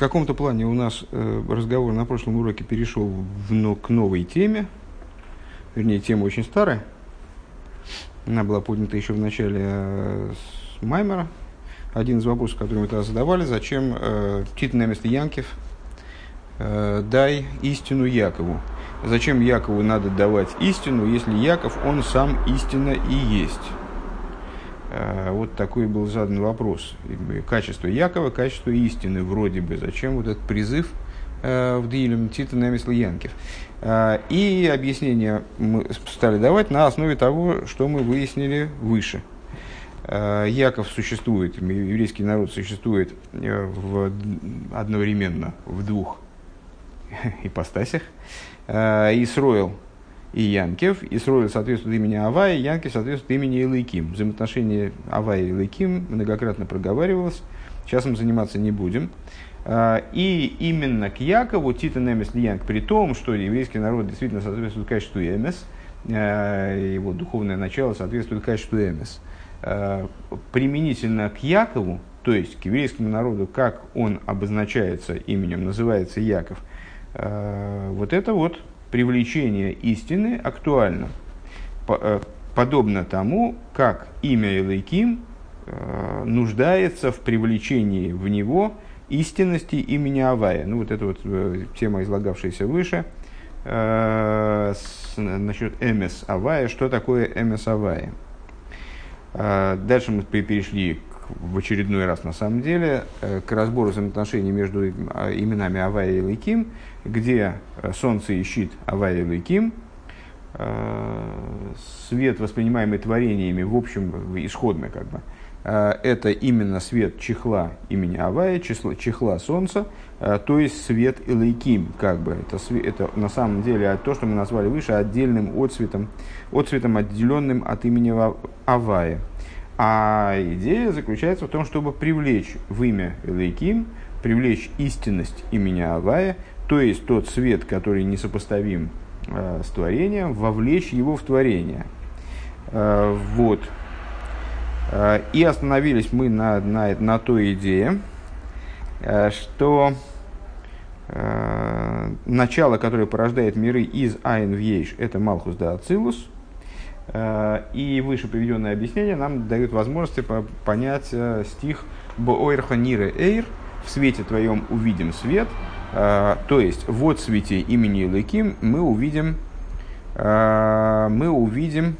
каком-то плане у нас э, разговор на прошлом уроке перешел в, но, к новой теме. Вернее, тема очень старая. Она была поднята еще в начале э, с Маймера. Один из вопросов, который мы тогда задавали, зачем э, Тит Немест Янкев э, дай истину Якову. Зачем Якову надо давать истину, если Яков, он сам истина и есть? Э, вот такой был задан вопрос. Качество Якова, качество истины вроде бы. Зачем вот этот призыв э, в Дилем Тита Немисла Янкев? Э, и объяснение мы стали давать на основе того, что мы выяснили выше. Яков существует, еврейский народ существует в, одновременно в двух ипостасях. Исроил и Янкев. Исроиль соответствует имени Авая, Янкев соответствует имени Илайким. Взаимоотношения Авая и Илайким многократно проговаривалось. Сейчас мы заниматься не будем. А, и именно к Якову Тита Немес Янк, при том, что еврейский народ действительно соответствует качеству Эмес, а, его духовное начало соответствует качеству Эмес. А, применительно к Якову, то есть к еврейскому народу, как он обозначается именем, называется Яков, вот это вот привлечение истины актуально. Э, подобно тому, как имя Элейким э, нуждается в привлечении в него истинности имени Авая. Ну, вот это вот э, тема, излагавшаяся выше, насчет Эмес Авая. Что такое Эмес Авая? Дальше мы перешли в очередной раз, на самом деле, к разбору взаимоотношений между именами Авая и Лейким, где э, солнце и щит Авая Лейким, э, свет, воспринимаемый творениями, в общем, исходно как бы, э, это именно свет чехла имени Авая, число, чехла солнца, то есть свет Илайким, как бы. Это, это на самом деле то, что мы назвали выше, отдельным отцветом, отцветом отделенным от имени Авая. А идея заключается в том, чтобы привлечь в имя Илайким, привлечь истинность имени Авая – то есть тот свет, который несопоставим э, с творением, вовлечь его в творение. Э, вот. Э, и остановились мы на, на, на той идее, э, что э, начало, которое порождает миры из Айн в Ейш, это Малхус да Ацилус. Э, и выше приведенное объяснение нам дает возможность понять э, стих «Боойрха нире эйр» «В свете твоем увидим свет», то есть в отсвете имени Лыким мы увидим, а, мы увидим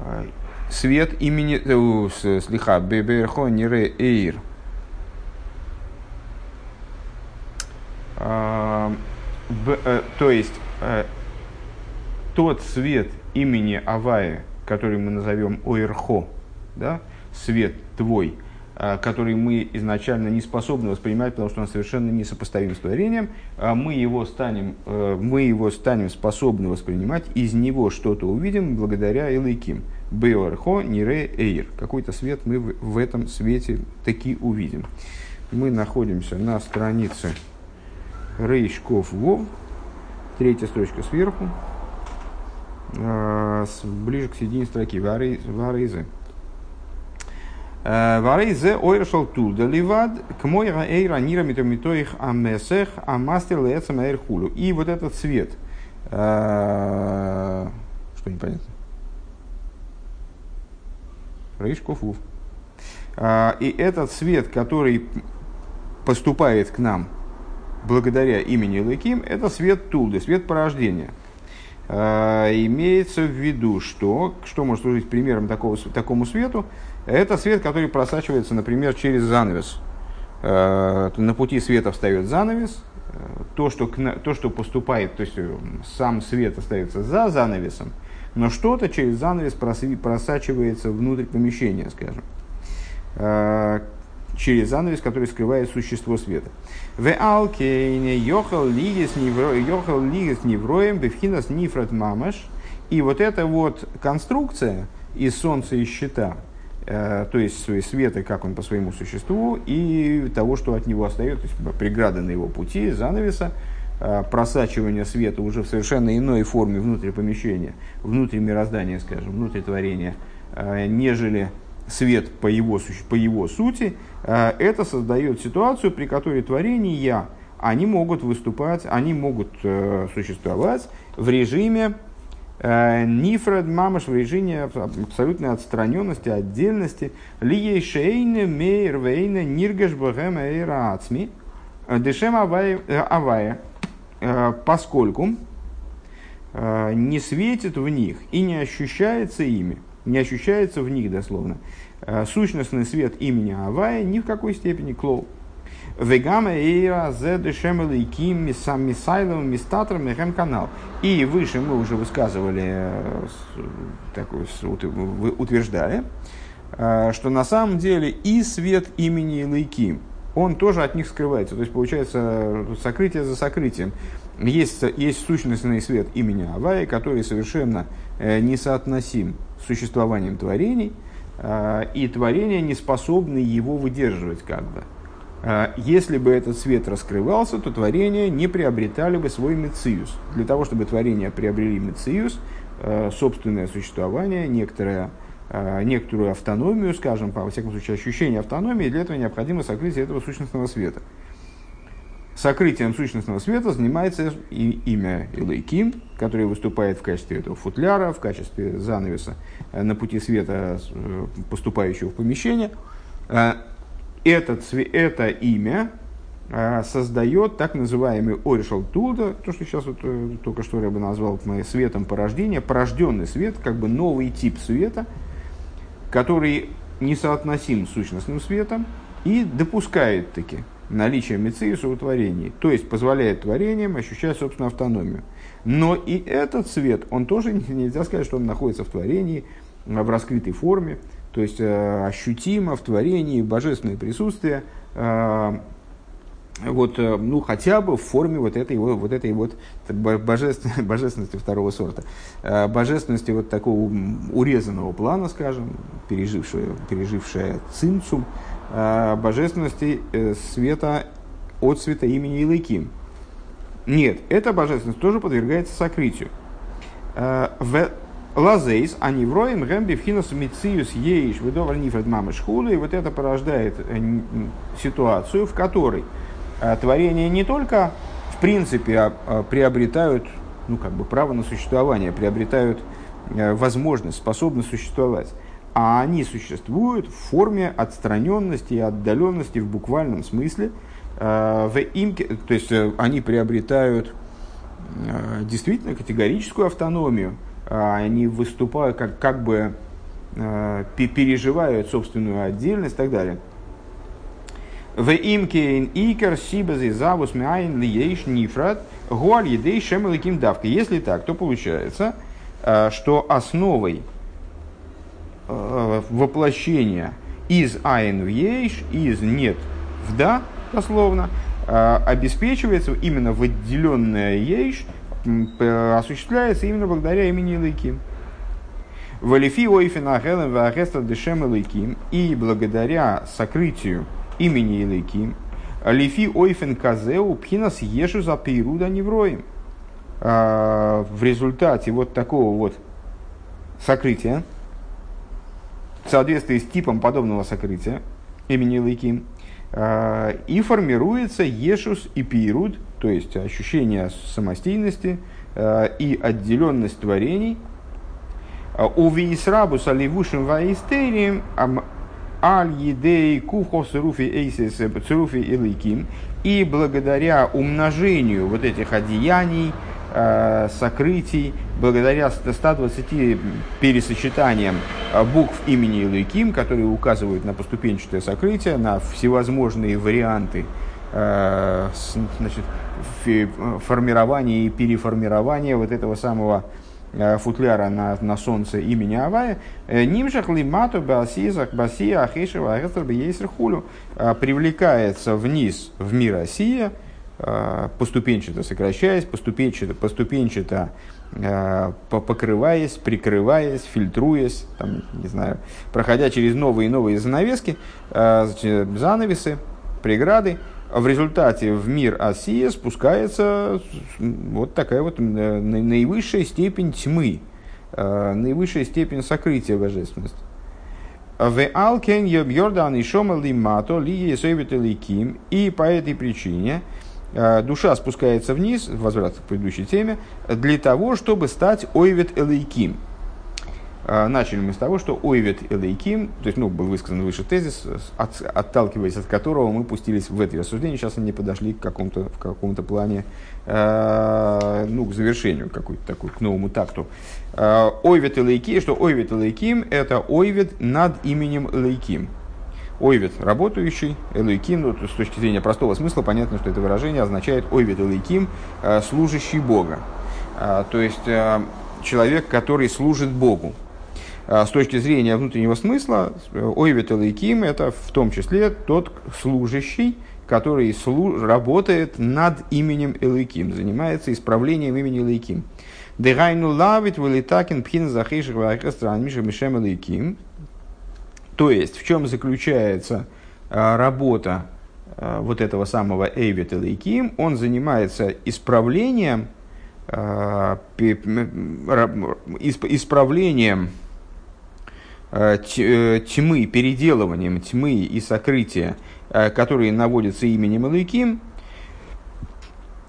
а, свет имени э, слиха Беберхо Нире Эйр. Э, то есть э, тот свет имени Авая, который мы назовем Ойрхо, да, свет твой – Э, который мы изначально не способны воспринимать, потому что он совершенно несопоставим с творением, а мы его станем, э, мы его станем способны воспринимать, из него что-то увидим благодаря Элейким. Беорхо, Нире, Эйр. Какой-то свет мы в этом свете таки увидим. Мы находимся на странице Рейшков Вов, третья строчка сверху, э, ближе к середине строки, Варейзе. Варей зе ойршал тул да ливад к мой эйра нира митомитоих амесех амастер лецам эйрхулю. И вот этот цвет. Что непонятно? Рейшкофув. И этот свет, который поступает к нам благодаря имени Лыким, это свет Тулды, свет порождения. Имеется в виду, что, что может служить примером такого, такому свету, это свет, который просачивается, например, через занавес. Э, на пути света встает занавес. Э, то, что, то, что поступает, то есть э, сам свет остается за занавесом, но что-то через занавес просачивается внутрь помещения, скажем. Через занавес, который скрывает существо света. В алкейне йохал лигис невроем бифхинас нифрат мамаш. И вот эта вот конструкция из солнца и щита – то есть света, как он по своему существу, и того, что от него остается, то есть преграды на его пути, занавеса, э, просачивание света уже в совершенно иной форме внутри помещения, внутри мироздания, скажем, внутри творения, э, нежели свет по его, по его сути, э, это создает ситуацию, при которой творения, они могут выступать, они могут э, существовать в режиме э, Нифред мамаш в режиме абсолютной отстраненности, отдельности. Лией шейне мейр вейне ниргаш бхэм эйра ацми дешем авая, поскольку не светит в них и не ощущается ими не ощущается в них дословно. Э, сущностный свет имени Авая ни в какой степени клоу. Вегама эйра зе дешемелы ким мисайлом мистатром мехем канал. И выше мы уже высказывали, э, такое, утверждали, э, что на самом деле и свет имени Лейким, он тоже от них скрывается. То есть получается сокрытие за сокрытием. Есть, есть сущностный свет имени Авая, который совершенно несоотносим существованием творений, и творения не способны его выдерживать как бы. А, если бы этот свет раскрывался, то творения не приобретали бы свой мециус. Для того, чтобы творения приобрели мециус, а, собственное существование, некоторое, некоторую автономию, скажем, по во всяком случае, ощущение автономии, для этого необходимо сокрытие этого сущностного света сокрытием сущностного света занимается и имя Илайким, которое выступает в качестве этого футляра, в качестве занавеса э, на пути света, э, поступающего в помещение. Э, этот, это имя создает так называемый Оришал Тулда, то, что сейчас вот, только что я бы назвал светом порождения, порожденный свет, как бы новый тип света, который несоотносим с сущностным светом и допускает таки наличие мециуса у творений, то есть позволяет творениям ощущать собственную автономию. Но и этот свет, он тоже нельзя сказать, что он находится в творении в раскрытой форме, то есть э, ощутимо в творении божественное присутствие, э, вот, э, ну, хотя бы в форме вот этой вот, вот, этой вот божественности, божественности второго сорта. Божественности вот такого урезанного плана, скажем, пережившая, пережившая цинцум, божественности света от света имени Илыким. Нет, эта божественность тоже подвергается сокрытию. В Лазейс, они вроем гэмби вхинус мициус еиш выдовар нифред мамы шхулы, и вот это порождает ситуацию, в которой творения не только в принципе а, а, приобретают ну, как бы право на существование, приобретают возможность, способность существовать, а они существуют в форме отстраненности и отдаленности в буквальном смысле. Э, в имке, то есть э, они приобретают э, действительно категорическую автономию, они выступают как, как бы переживают собственную отдельность и так далее. В имке икер сибази завус мяйн лиеш нифрат гуаль едей шемеликим давка. Если так, то получается, что основой э, воплощения из айн в ейш, из нет в да, дословно, э, обеспечивается именно выделенная ейш, э, осуществляется именно благодаря имени Лейким. Валифи ойфина хелем вахеста дешем Лейким и благодаря сокрытию имени Лейким, Лифи ойфен казеу пхинас ешу за пейруда невроем. Э, в результате вот такого вот сокрытия, в соответствии с типом подобного сокрытия имени Лейким, а, и формируется ешус и пируд, то есть ощущение самостийности а, и отделенность творений. А, у виисрабус аливушим ваистерием аль едей кухо церуфи эйсис церуфи и и благодаря умножению вот этих одеяний, сокрытий, благодаря 120 пересочетаниям а, букв имени Илыким, которые указывают на поступенчатое сокрытие, на всевозможные варианты а, значит, формирования и переформирования вот этого самого футляра на, на солнце имени Авая, э, Нимшах лимату басизах басия ахешева агестр хулю привлекается вниз в мир Осия, поступенчато сокращаясь, поступенчато, поступенчато Э, покрываясь, прикрываясь, фильтруясь, там, не знаю, проходя через новые и новые занавески, э, занавесы, преграды, в результате в мир Осия спускается вот такая вот э, наивысшая степень тьмы, наивысшая степень сокрытия божественности. В алкен йордан и шома лимато ли есовит ликим. И по этой причине душа спускается вниз, возврат к предыдущей теме, для того, чтобы стать ойвет элейким. Начали мы с того, что ойвет элейким, то есть ну, был высказан выше тезис, от, отталкиваясь от которого мы пустились в это рассуждение, сейчас они подошли к какому-то, в каком-то плане э, ну, к завершению, какой-то такой, к новому такту. Э, ойвет элейким, что ойвет элейким – это ойвет над именем элейким. Ойвет – работающий, элейким, ну, с точки зрения простого смысла, понятно, что это выражение означает ойвет элейким, э, служащий Бога. Э, то есть, э, человек, который служит Богу. С точки зрения внутреннего смысла, Ойвет Элейким – это в том числе тот служащий, который слу- работает над именем Элейким, занимается исправлением имени Элейким. Дегайну лавит вылитакин пхин захиших вайхастран мишем Элейким. То есть, в чем заключается а, работа а, вот этого самого Эйвет Элейким? Он занимается исправлением, исправлением Э, э, тьмы, переделыванием тьмы и сокрытия, э, которые наводятся именем Элайким,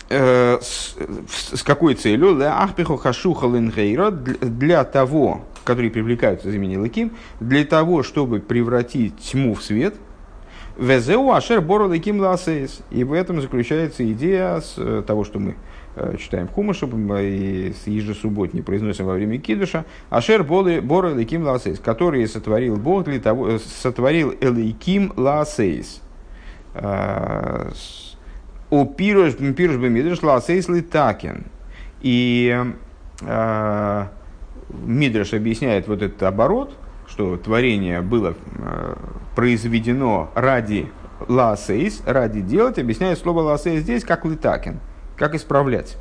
с, с какой целью? Для того, которые привлекаются из имени Лыким, для того, чтобы превратить тьму в свет. Везеу ашер бору лыким И в этом заключается идея с того, что мы Э, читаем Хумаша и ежесубботней произносим во время Кидуша, אשר ברא אלקים לעשות, который сотворил Бог для того, э, сотворил אלקים לעשות. Э, ופירוש במדרש לעשות לתקן. И Мидраш объясняет вот этот оборот, что творение было произведено ради לעשות, ради делать, объясняет слово לעשות здесь как לתקן. Как исправлять?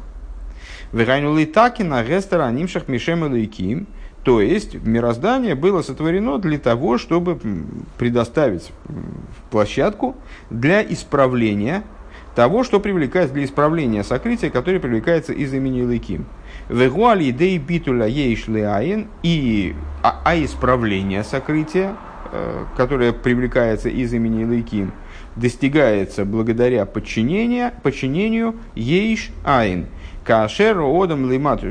והיינו לתקן ההסתר הנמשך משם אלקים. То есть мироздание было сотворено для того, чтобы предоставить площадку для исправления того, что привлекается для исправления сокрытия, которое привлекается из имени אלקים. והוא על ידי ביטול היש и а, а исправление сокрытия, э, которое привлекается из имени Лыким – достигается благодаря подчинению, подчинению ейш айн. Кашер одам лимат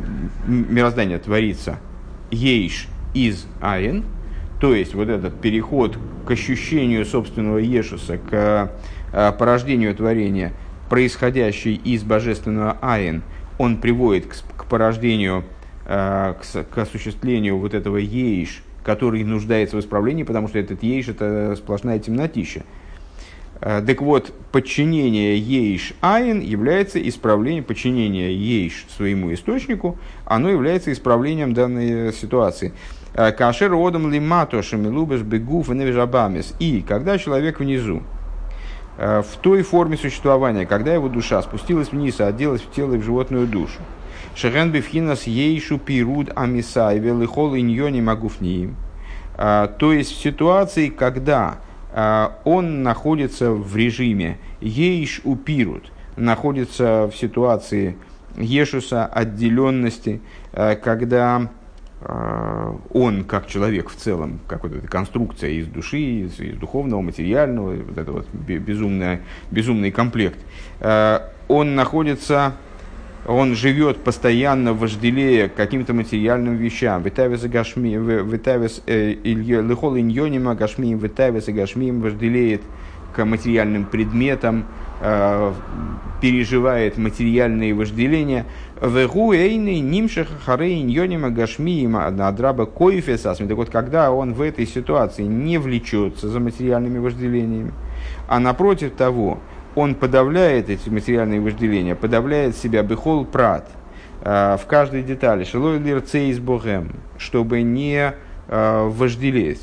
мироздание творится ейш из айн, то есть вот этот переход к ощущению собственного ешуса, к э, порождению творения, происходящий из божественного айн, он приводит к, к порождению, э, к, к осуществлению вот этого ейш, который нуждается в исправлении, потому что этот ейш это сплошная темнотища. Э, так вот, подчинение ейш айн является исправлением, подчинение ейш своему источнику, оно является исправлением данной ситуации. Э, Кашер одам лимато шамилубеш бегуф и И когда человек внизу, э, в той форме существования, когда его душа спустилась вниз, а оделась в тело и в животную душу. Шерен бифхинас ейшу пируд амисай велихол иньони магуфниим. То есть в ситуации, когда а, он находится в режиме ейш упирут, находится в ситуации ешуса, отделенности, а, когда а, он, как человек в целом, как вот эта конструкция из души, из, из духовного, материального, вот это вот безумный, безумный комплект, он находится он живет постоянно вожделея каким-то материальным вещам. Витавис и гашми, витавис э, лихол иньонима гашмием, витавис и гашмием вожделеет к материальным предметам, переживает материальные вожделения. Вегу эйны нимших харей иньонима гашмиема адраба коифесас. Так вот, когда он в этой ситуации не влечется за материальными вожделениями, а напротив того, он подавляет эти материальные вожделения, подавляет себя бехол прат э, в каждой детали, шелой лирцейс богем, чтобы не э, вожделеть.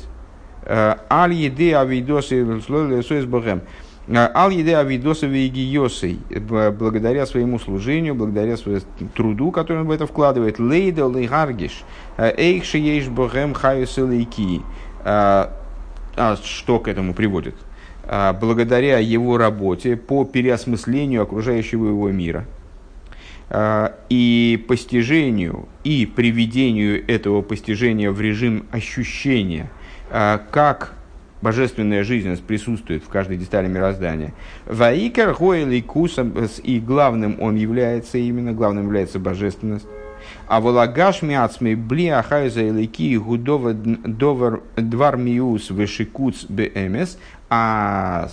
Э, аль еде авидосы с богем. Ал еде авидосы вегиосой, благодаря своему служению, благодаря своему труду, который он в это вкладывает. Лейда лейгаргиш, эйхши ейш богем хаюс а что к этому приводит? Благодаря его работе по переосмыслению окружающего его мира и постижению и приведению этого постижения в режим ощущения как божественная жизненность присутствует в каждой детали мироздания. Ваикер гоэль кусом, и главным он является именно, главным является божественность. А волагаш миацмей бли ахайза илики гудова двар миус вешикуц бмс, а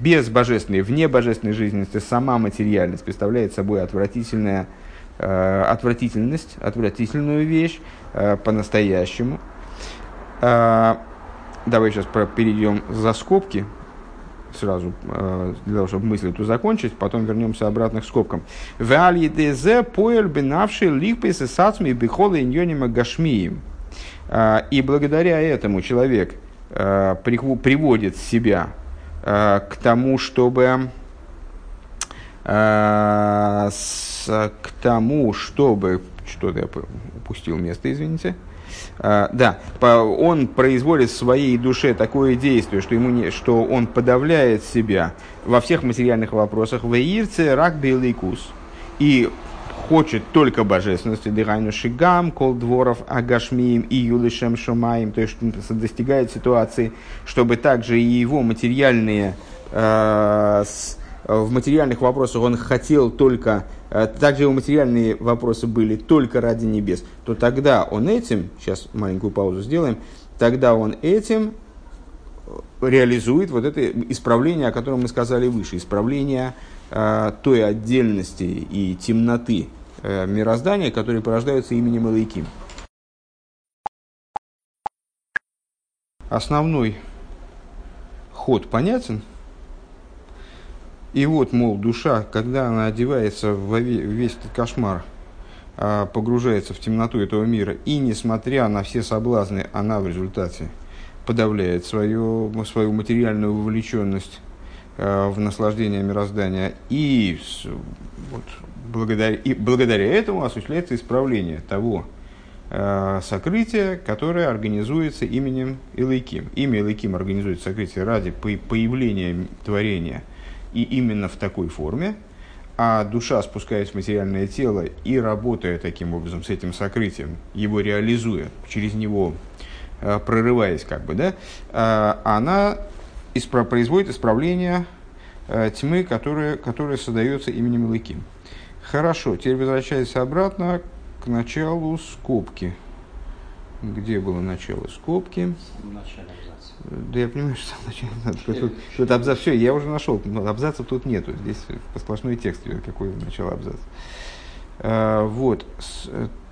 без божественной, вне божественной жизненности сама материальность представляет собой отвратительная, э, отвратительность, отвратительную вещь э, по-настоящему. Э, давай сейчас перейдем за скобки, сразу, э, для того, чтобы мысль эту закончить, потом вернемся обратно к скобкам. Э, и благодаря этому человек э, приводит себя к тому, чтобы к тому, чтобы что-то я упустил место, извините. А, да, он производит в своей душе такое действие, что, ему не, что он подавляет себя во всех материальных вопросах. В Ирце рак беликус. И хочет только божественности, дыхайну шигам, кол дворов агашмием и юлишем шумаем, то есть достигает ситуации, чтобы также и его материальные э, с, в материальных вопросах он хотел только, также его материальные вопросы были только ради небес, то тогда он этим, сейчас маленькую паузу сделаем, тогда он этим реализует вот это исправление, о котором мы сказали выше, исправление э, той отдельности и темноты э, мироздания, которые порождаются именем Элайким. Основной ход понятен – и вот, мол, душа, когда она одевается в весь этот кошмар, а, погружается в темноту этого мира, и несмотря на все соблазны, она в результате подавляет свою, свою материальную вовлеченность а, в наслаждение мироздания, и, вот, благодаря, и благодаря этому осуществляется исправление того э, сокрытия, которое организуется именем Илайким. Имя Илайким организует сокрытие ради появления творения – и именно в такой форме, а душа, спускаясь в материальное тело и работая таким образом с этим сокрытием, его реализуя, через него э, прорываясь как бы, да, э, она испра- производит исправление э, тьмы, которая, которая создается именем Лыким. Хорошо, теперь возвращаясь обратно к началу скобки. Где было начало скобки? В начале да я понимаю, что зачем надо. Тут, тут абзац, все, я уже нашел, но абзацев тут нету. Здесь сплошной текст, какой начало абзац. А, вот. С,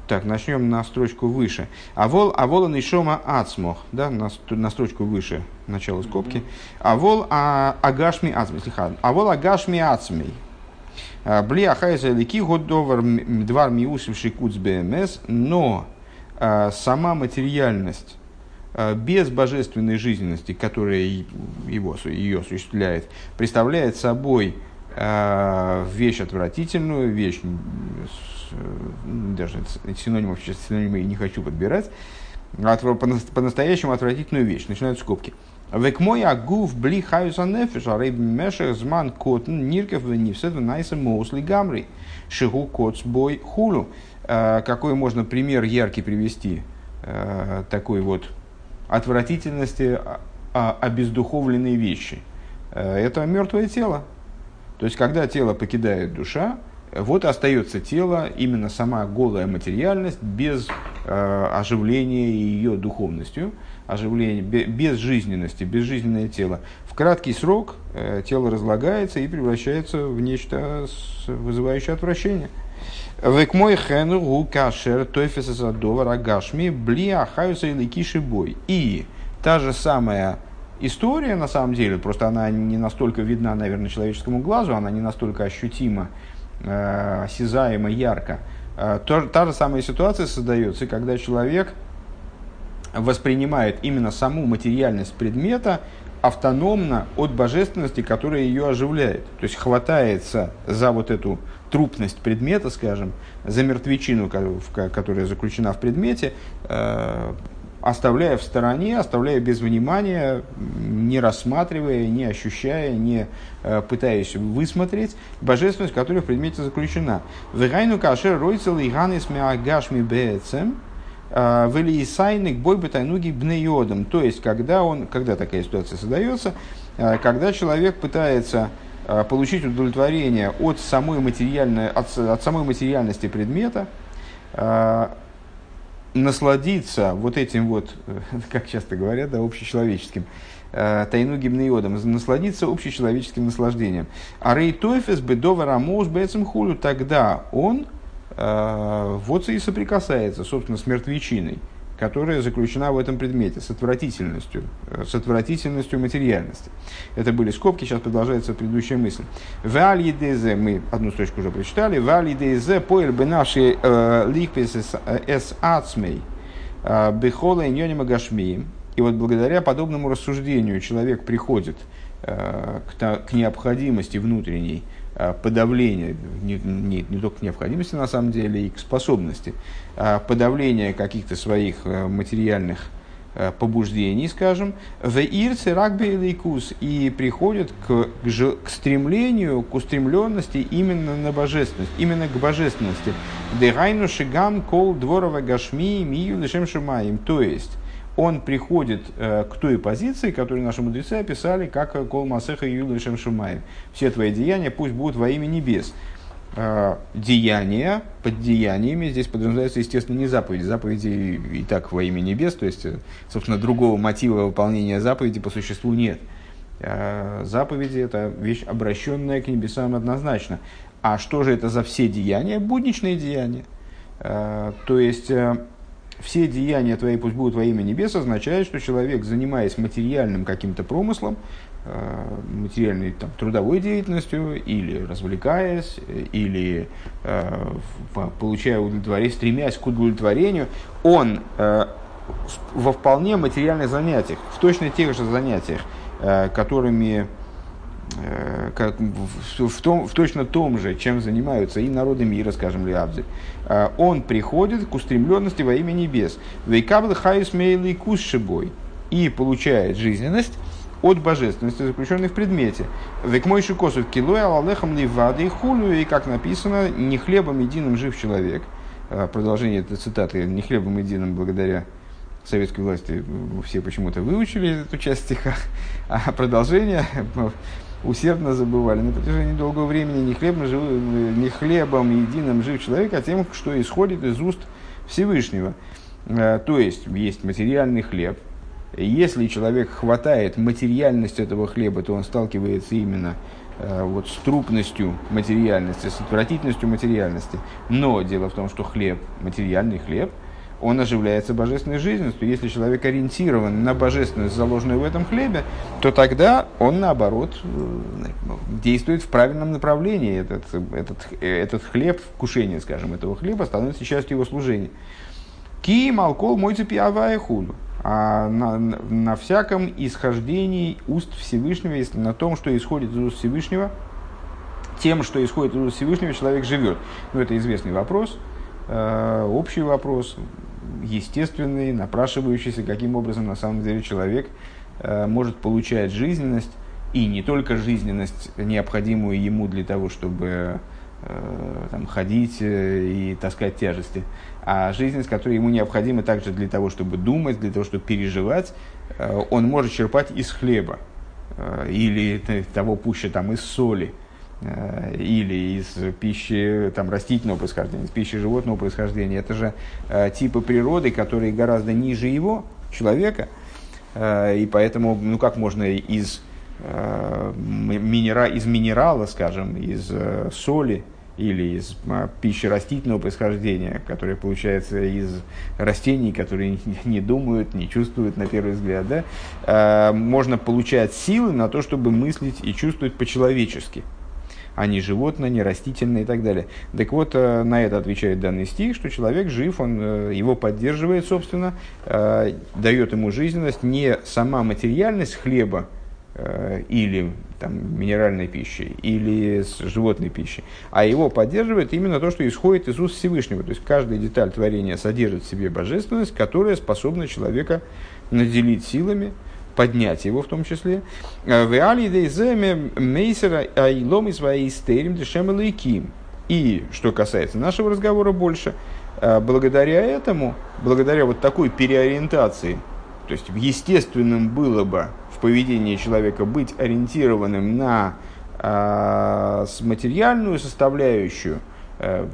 так, начнем на строчку выше. Авол, авол нишома ацмох, да, на, на строчку выше, начало скобки. Авол а, агашми ацми, слиха. Авол агашми ацми. А, бли ахайза лики годовар двар миусив шикуц БМС, но а, сама материальность Э, без божественной жизненности, которая его, ее осуществляет, представляет собой э, вещь отвратительную, вещь, даже синонимов, сейчас синонимы не хочу подбирать, по-настоящему отвратительную вещь. Начинают скобки. Век мой агув бли хаюса нефеш, а мешах зман котн ниркев венивсет венайса моусли гамри. Шигу коц бой хулу. Э, какой можно пример яркий привести такой вот отвратительности а, а, обездуховленной вещи. Э, это мертвое тело. То есть, когда тело покидает душа, вот остается тело, именно сама голая материальность, без э, оживления ее духовностью, оживления, без жизненности, безжизненное тело. В краткий срок э, тело разлагается и превращается в нечто вызывающее отвращение. Век мой хену гу кашер тойфеса задовар агашми бли ахаюса или киши бой. И та же самая история, на самом деле, просто она не настолько видна, наверное, человеческому глазу, она не настолько ощутима, э, осязаема, ярко. Э, то, та же самая ситуация создается, когда человек воспринимает именно саму материальность предмета автономно от божественности, которая ее оживляет. То есть хватается за вот эту трупность предмета, скажем, за мертвечину, которая заключена в предмете, э, оставляя в стороне, оставляя без внимания, не рассматривая, не ощущая, не э, пытаясь высмотреть божественность, которая в предмете заключена. Вегайну кашер ройцел и ганис миагашми беэцем, Велиисайник бой бетайнуги бнеодом. То есть, когда, он, когда такая ситуация создается, когда человек пытается получить удовлетворение от самой, материальной, от, от самой материальности предмета, насладиться вот этим вот, как часто говорят, да, общечеловеческим, э, тайну гимнеодом, насладиться общечеловеческим наслаждением. А рейтофес бедова рамоус бецем хулю, тогда он э, вот и соприкасается, собственно, с мертвечиной которая заключена в этом предмете, с отвратительностью, э, с отвратительностью материальности. Это были скобки, сейчас продолжается предыдущая мысль. Валь мы одну строчку уже прочитали, валь едезе поэль бы наши э, ликпис ацмей э, бехола иньонима гашмием. И вот благодаря подобному рассуждению человек приходит к необходимости внутренней Э, подавления, не, не, не только к необходимости на самом деле, и к способности, а подавления каких-то своих э, материальных э, побуждений, скажем, в ирце рагби лейкус и приходит к, к, к стремлению, к устремленности именно на божественность, именно к божественности. Дегайну шигам кол дворова гашми мию лишем шумаем. То есть, он приходит э, к той позиции, которую наши мудрецы описали, как э, Кол Масеха Юлы Шемшумаем. Все твои деяния пусть будут во имя небес. Э, деяния, под деяниями здесь подразумевается, естественно, не заповеди. Заповеди и, так во имя небес, то есть, собственно, другого мотива выполнения заповеди по существу нет. Заповеди – это вещь, обращенная к небесам однозначно. А что же это за все деяния? Будничные деяния. То есть, все деяния твои пусть будут во имя небес, означает, что человек, занимаясь материальным каким-то промыслом, э, материальной там, трудовой деятельностью, или развлекаясь, или э, получая удовлетворение, стремясь к удовлетворению, он э, во вполне материальных занятиях, в точно тех же занятиях, которыми как в, в, том, в точно том же, чем занимаются и народы мира, скажем, Лиабзель, э, он приходит к устремленности во имя небес. ומקבל חיות מאלקות שבו и получает жизненность от божественности, заключенной в предмете. וכמו שכתוב כי לא על הלחם לבדו וכולי, и как написано, не хлебом единым жив человек. Э, продолжение этой цитаты, не хлебом единым благодаря советской власти все почему-то выучили эту часть стиха, а продолжение усердно забывали на протяжении долгого времени не хлебом, жив, не хлебом единым жив человек, а тем, что исходит из уст Всевышнего. Э, то есть, есть материальный хлеб. Если человек хватает материальность этого хлеба, то он сталкивается именно э, вот, с трупностью материальности, с отвратительностью материальности. Но дело в том, что хлеб, материальный хлеб – он оживляется божественной. То если человек ориентирован на божественность, заложенную в этом хлебе, то тогда он, наоборот, э, действует в правильном направлении. Этот, этот, этот хлеб, вкушение, скажем, этого хлеба становится частью его служения. Ки малкол мой цепиавая худу. А на, на всяком исхождении уст Всевышнего, если на том, что исходит из уст Всевышнего, тем, что исходит из уст Всевышнего, человек живет. Ну, это известный вопрос, э, общий вопрос естественный, напрашивающийся, каким образом на самом деле человек э, может получать жизненность, и не только жизненность, необходимую ему для того, чтобы э, там, ходить э, и таскать тяжести, а жизненность, которая ему необходима также для того, чтобы думать, для того, чтобы переживать, он может черпать из хлеба или того пуще там, из соли – или из пищи там, растительного происхождения, из пищи животного происхождения. Это же э, типы природы, которые гораздо ниже его, человека. Э, и поэтому, ну как можно из, э, минера, из минерала, скажем, из э, соли или из э, пищи растительного происхождения, которая получается из растений, которые не, думают, не чувствуют на первый взгляд, да, э, можно получать силы на то, чтобы мыслить и чувствовать по-человечески а не животное, не растительное и так далее. Так вот, э, на это отвечает данный стих, что человек жив, он э, его поддерживает, собственно, э, дает ему жизненность не сама материальность хлеба, или там, минеральной пищи, или с животной пищи, а его поддерживает именно то, что исходит из уст Всевышнего. То есть каждая деталь творения содержит в себе божественность, которая способна человека наделить силами, поднять его в том числе. Э, в алидейземе мейсера айлом из своей истерим дешем И что касается нашего разговора больше, благодаря этому, благодаря вот такой переориентации, то есть естественным было бы в поведении человека быть ориентированным на э, материальную составляющую, э,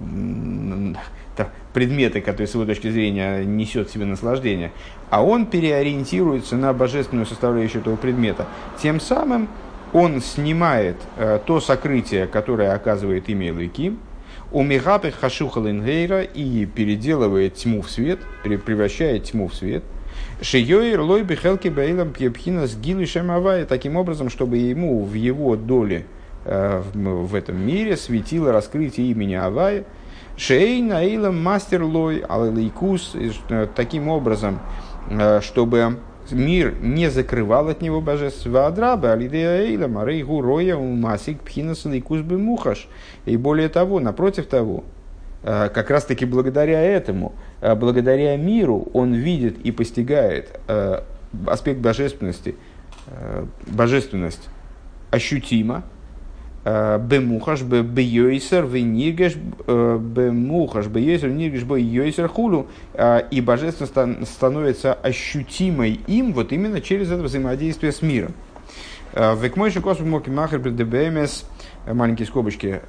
предметы, которые с его точки зрения несет в себе наслаждение, а он переориентируется на божественную составляющую этого предмета. Тем самым он снимает э, то сокрытие, которое оказывает имя Лыким, у Мигапы Хашухалингейра и переделывает тьму в свет, превращает тьму в свет. Шиёир лой бихелки бейлам пьепхина с гилышем авая, таким образом, чтобы ему в его доле э, в этом мире светило раскрытие имени Авая, שאין העולם מסתיר לו על אלקות, э, таким образом, э, чтобы мир не закрывал от него божество אדרבה, על ידי העולם הרי הוא רואה ומשיג בחינת אלקות במוחש. И более того, напротив того, э, как раз таки благодаря этому, благодаря миру, он видит и постигает аспект божественности, божественность ощутимо, бемухаш бейойсер вениргеш бемухаш бейойсер ниргеш бейойсер хулу и божественность становится ощутимой им вот именно через это взаимодействие с миром. Векмойши космос моки махер БМС маленькие скобочки,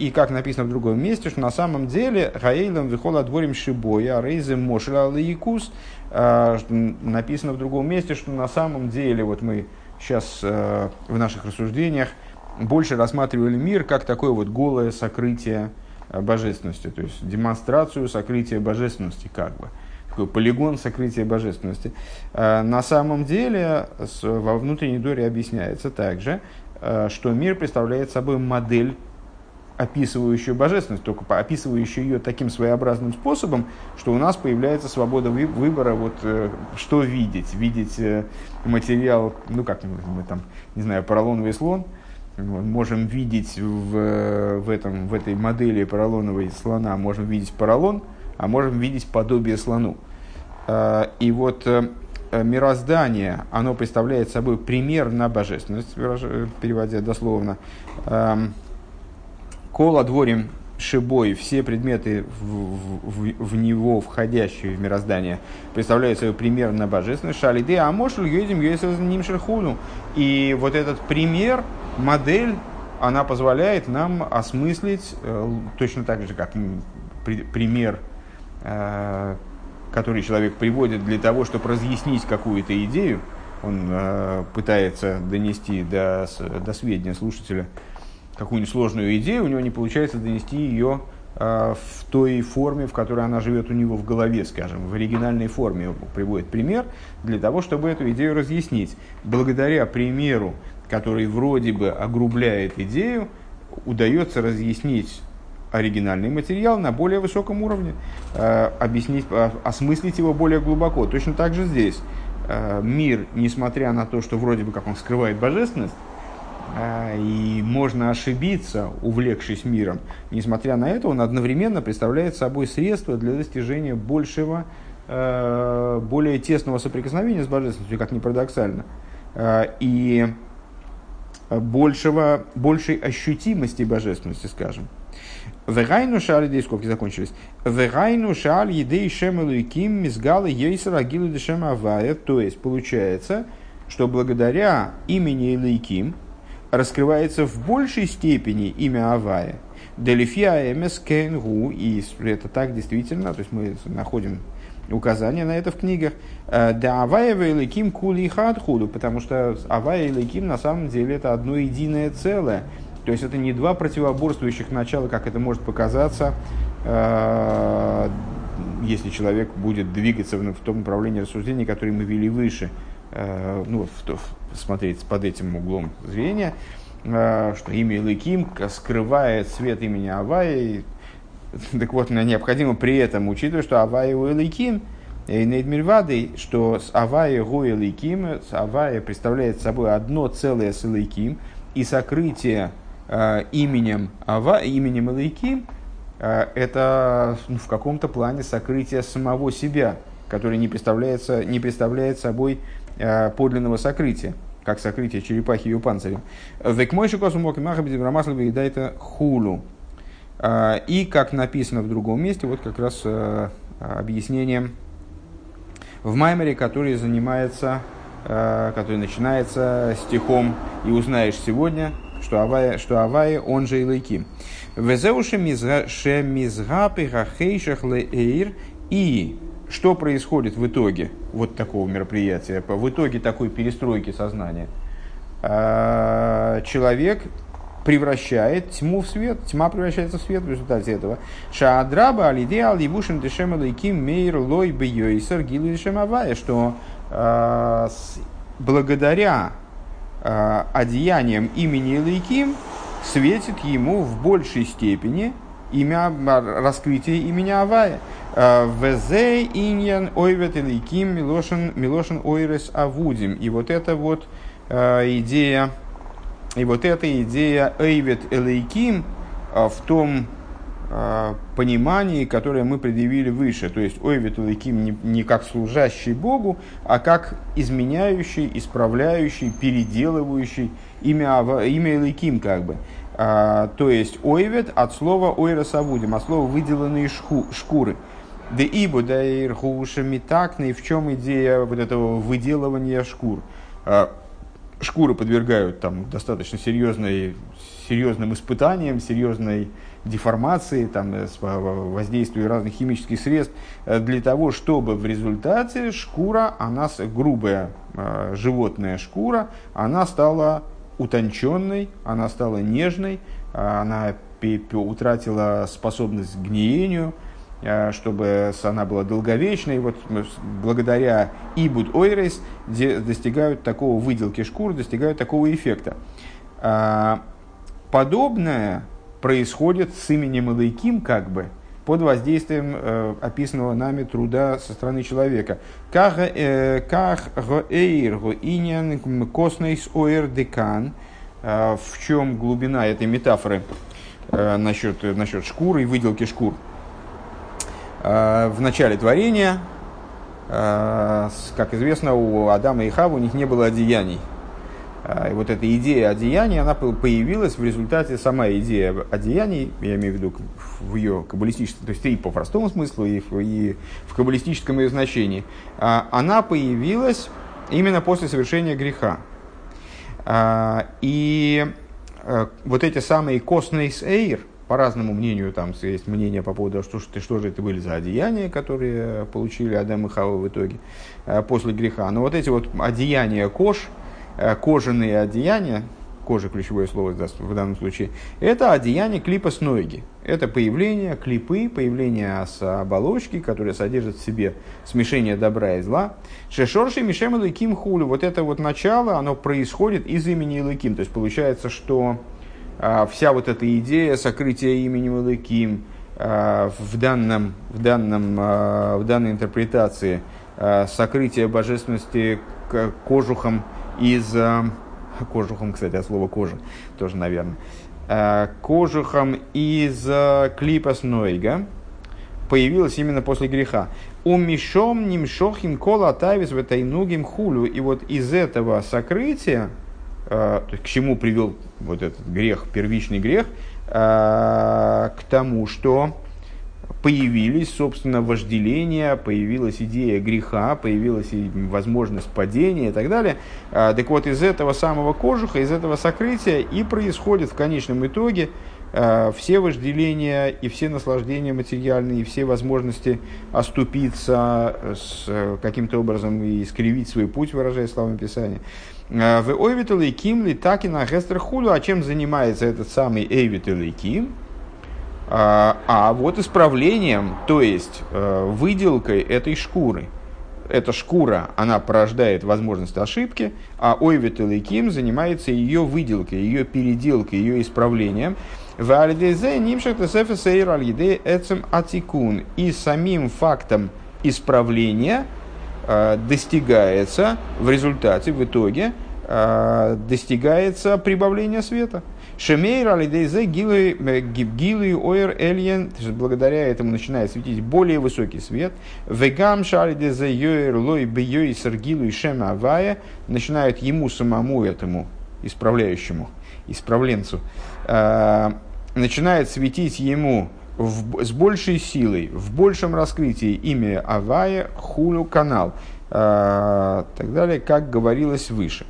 и как написано в другом месте, что на самом деле Гаэйлом вихола дворим шибоя, рейзе мошла лаикус, написано в другом месте, что на самом деле, вот мы сейчас в наших рассуждениях больше рассматривали мир как такое вот голое сокрытие э, божественности, то есть демонстрацию сокрытия божественности, как бы такой полигон сокрытия божественности. Э, на самом деле во внутренней доре объясняется также, э, что мир представляет собой модель описывающую божественность, только описывающую ее таким своеобразным способом, что у нас появляется свобода выбора, вот, что видеть. Видеть материал, ну как мы там, не знаю, поролоновый слон – можем видеть в, в, этом, в этой модели поролоновой слона, можем видеть поролон, а можем видеть подобие слону. А, и вот э, мироздание, оно представляет собой пример на божественность, переводя дословно. Кола дворим шибой, все предметы в, в, в него входящие в мироздание представляют собой пример на божественность. Шалиды, а может едем ним шерхуну? И вот этот пример, модель, она позволяет нам осмыслить, э, точно так же, как пример, э, который человек приводит для того, чтобы разъяснить какую-то идею, он э, пытается донести до, до сведения слушателя какую-нибудь сложную идею, у него не получается донести ее в той форме, в которой она живет у него в голове, скажем, в оригинальной форме. Приводит пример для того, чтобы эту идею разъяснить. Благодаря примеру который вроде бы огрубляет идею, удается разъяснить оригинальный материал на более высоком уровне, э, объяснить, э, осмыслить его более глубоко. Точно так же здесь. Э, мир, несмотря на то, что вроде бы как он скрывает божественность, и можно ошибиться, увлекшись миром, несмотря на это, он одновременно представляет собой средство для достижения большего, более тесного соприкосновения с божественностью, как ни парадоксально. И большего, большей ощутимости божественности, скажем. Вегайну шаль, здесь скобки закончились. Вегайну шаль едей шемелуиким мизгалы ейсера агилу дешем авая. То есть, получается, что благодаря имени Илайким раскрывается в большей степени имя Авая. Делифия эмес кенгу, и это так действительно, то есть мы находим указания на это в книгах. Э, да Авая Великим Кули Хадхуду, потому что Авая и Великим на самом деле это одно единое целое. То есть это не два противоборствующих начала, как это может показаться, э, если человек будет двигаться в том направлении рассуждений, которые мы вели выше, э, ну, смотреть под этим углом зрения, что имя Лыким скрывает свет имени Авая, так вот, необходимо при этом, учитывая, что Авая Уэликим, Нейдмирвадой, что с Авая Гуэликим, Авая представляет собой одно целое с Элейким, и сокрытие э, именем Ава, именем Элейким, э, это ну, в каком-то плане сокрытие самого себя, которое не, представляется, не представляет собой э, подлинного сокрытия как сокрытие черепахи ее панцирем. Век мой шикосу мог махабиди брамаслова и это хулу. И, как написано в другом месте, вот как раз объяснением в Маймере, который занимается, который начинается стихом «И узнаешь сегодня, что Авая, что Авая он же Илайким». Везеуши мизгапы хахейшах леэйр и что происходит в итоге вот такого мероприятия, в итоге такой перестройки сознания? А, человек превращает тьму в свет, тьма превращается в свет в результате этого. Шаадраба алидея алибушин дешем алейким мейр лой бейойсер гилу дешем авая, что э, благодаря э, одеяниям имени Лейким светит ему в большей степени имя, раскрытие имени Авая. Э, Везе иньян ойвет иликим милошин, милошин ойрес авудим. И вот это вот э, идея, и вот эта идея ойвет элейким э, в том э, понимании, которое мы предъявили выше. То есть ойвет элейким не, как служащий Богу, а как изменяющий, исправляющий, переделывающий имя, имя элейким как бы. А, то есть ойвет от слова ойрес авудим, от слова выделанные шку, шкуры. Да ибо да ирхушами такны, в чем идея вот этого выделывания шкур? Шкуры подвергают там достаточно серьезной, серьезным испытаниям, серьезной деформации, там, э, воздействию разных химических средств, э, для того, чтобы в результате шкура, она грубая э, животная шкура, она стала утонченной, она стала нежной, она утратила способность к гниению, чтобы она была долговечной. Вот благодаря Ибуд Ойрес достигают такого выделки шкур, достигают такого эффекта. А, подобное происходит с именем Илайким, как бы, под воздействием э, описанного нами труда со стороны человека. Как э, эйр иньян косный ойр декан, э, в чем глубина этой метафоры э, насчет, насчет шкуры и выделки шкур. Э, в начале творения, э, как известно, у Адама и Хавы у них не было одеяний. Э, и вот эта идея одеяния, она появилась в результате, сама идея одеяний, я имею в виду в ее каббалистическом, то есть и по простому смыслу, и в, и в каббалистическом ее значении, она появилась именно после совершения греха. И вот эти самые косные эйр – по разному мнению, там есть мнение по поводу, что, что, что же это были за одеяния, которые получили Адам и Хава в итоге э, после греха. Но вот эти вот одеяния кож, э, кожаные одеяния, кожа ключевое слово в данном случае, это одеяние клипа с ноги. Это появление клипы, появление с оболочки, которая содержит в себе смешение добра и зла. Шешорши Мишем и Ким Хулю. Вот это вот начало, оно происходит из имени Илыким. То есть получается, что вся вот эта идея сокрытия имени Малыким а, в, данном, в, данном, а, в данной интерпретации сокрытие божественности кожухом из... Кожухом, кстати, от слова кожа тоже, наверное. Кожухом из клипа Снойга появилось именно после греха. У Мишом Нимшохим Кола Тавис в этой нугим хулю. И вот из этого сокрытия, к чему привел вот этот грех, первичный грех, э, к тому, что появились, собственно, вожделения, появилась идея греха, появилась возможность падения и так далее. Э, так вот, из этого самого кожуха, из этого сокрытия и происходит в конечном итоге все вожделения и все наслаждения материальные, и все возможности оступиться с каким-то образом и искривить свой путь, выражая словами Писания. Э, в так и на Хестер Худу, а чем занимается этот самый Эйвитал и Ким? А, вот исправлением, то есть э, выделкой этой шкуры. Эта шкура, она порождает возможность ошибки, а Ойвитал и Ким занимается ее выделкой, ее переделкой, ее исправлением. В атикун. И самим фактом исправления – Э, достигается в результате, в итоге, э, достигается прибавление света. Шемейр алидейзе гилы э, ойр эльен, благодаря этому начинает светить более высокий свет. Вегам шалидейзе йойр лой бейой сергилу шем авая, начинает ему самому этому исправляющему, исправленцу, начинает светить ему в, с большей силой, в большем раскрытии имя Авая Хулю канал, э, так далее, как говорилось выше.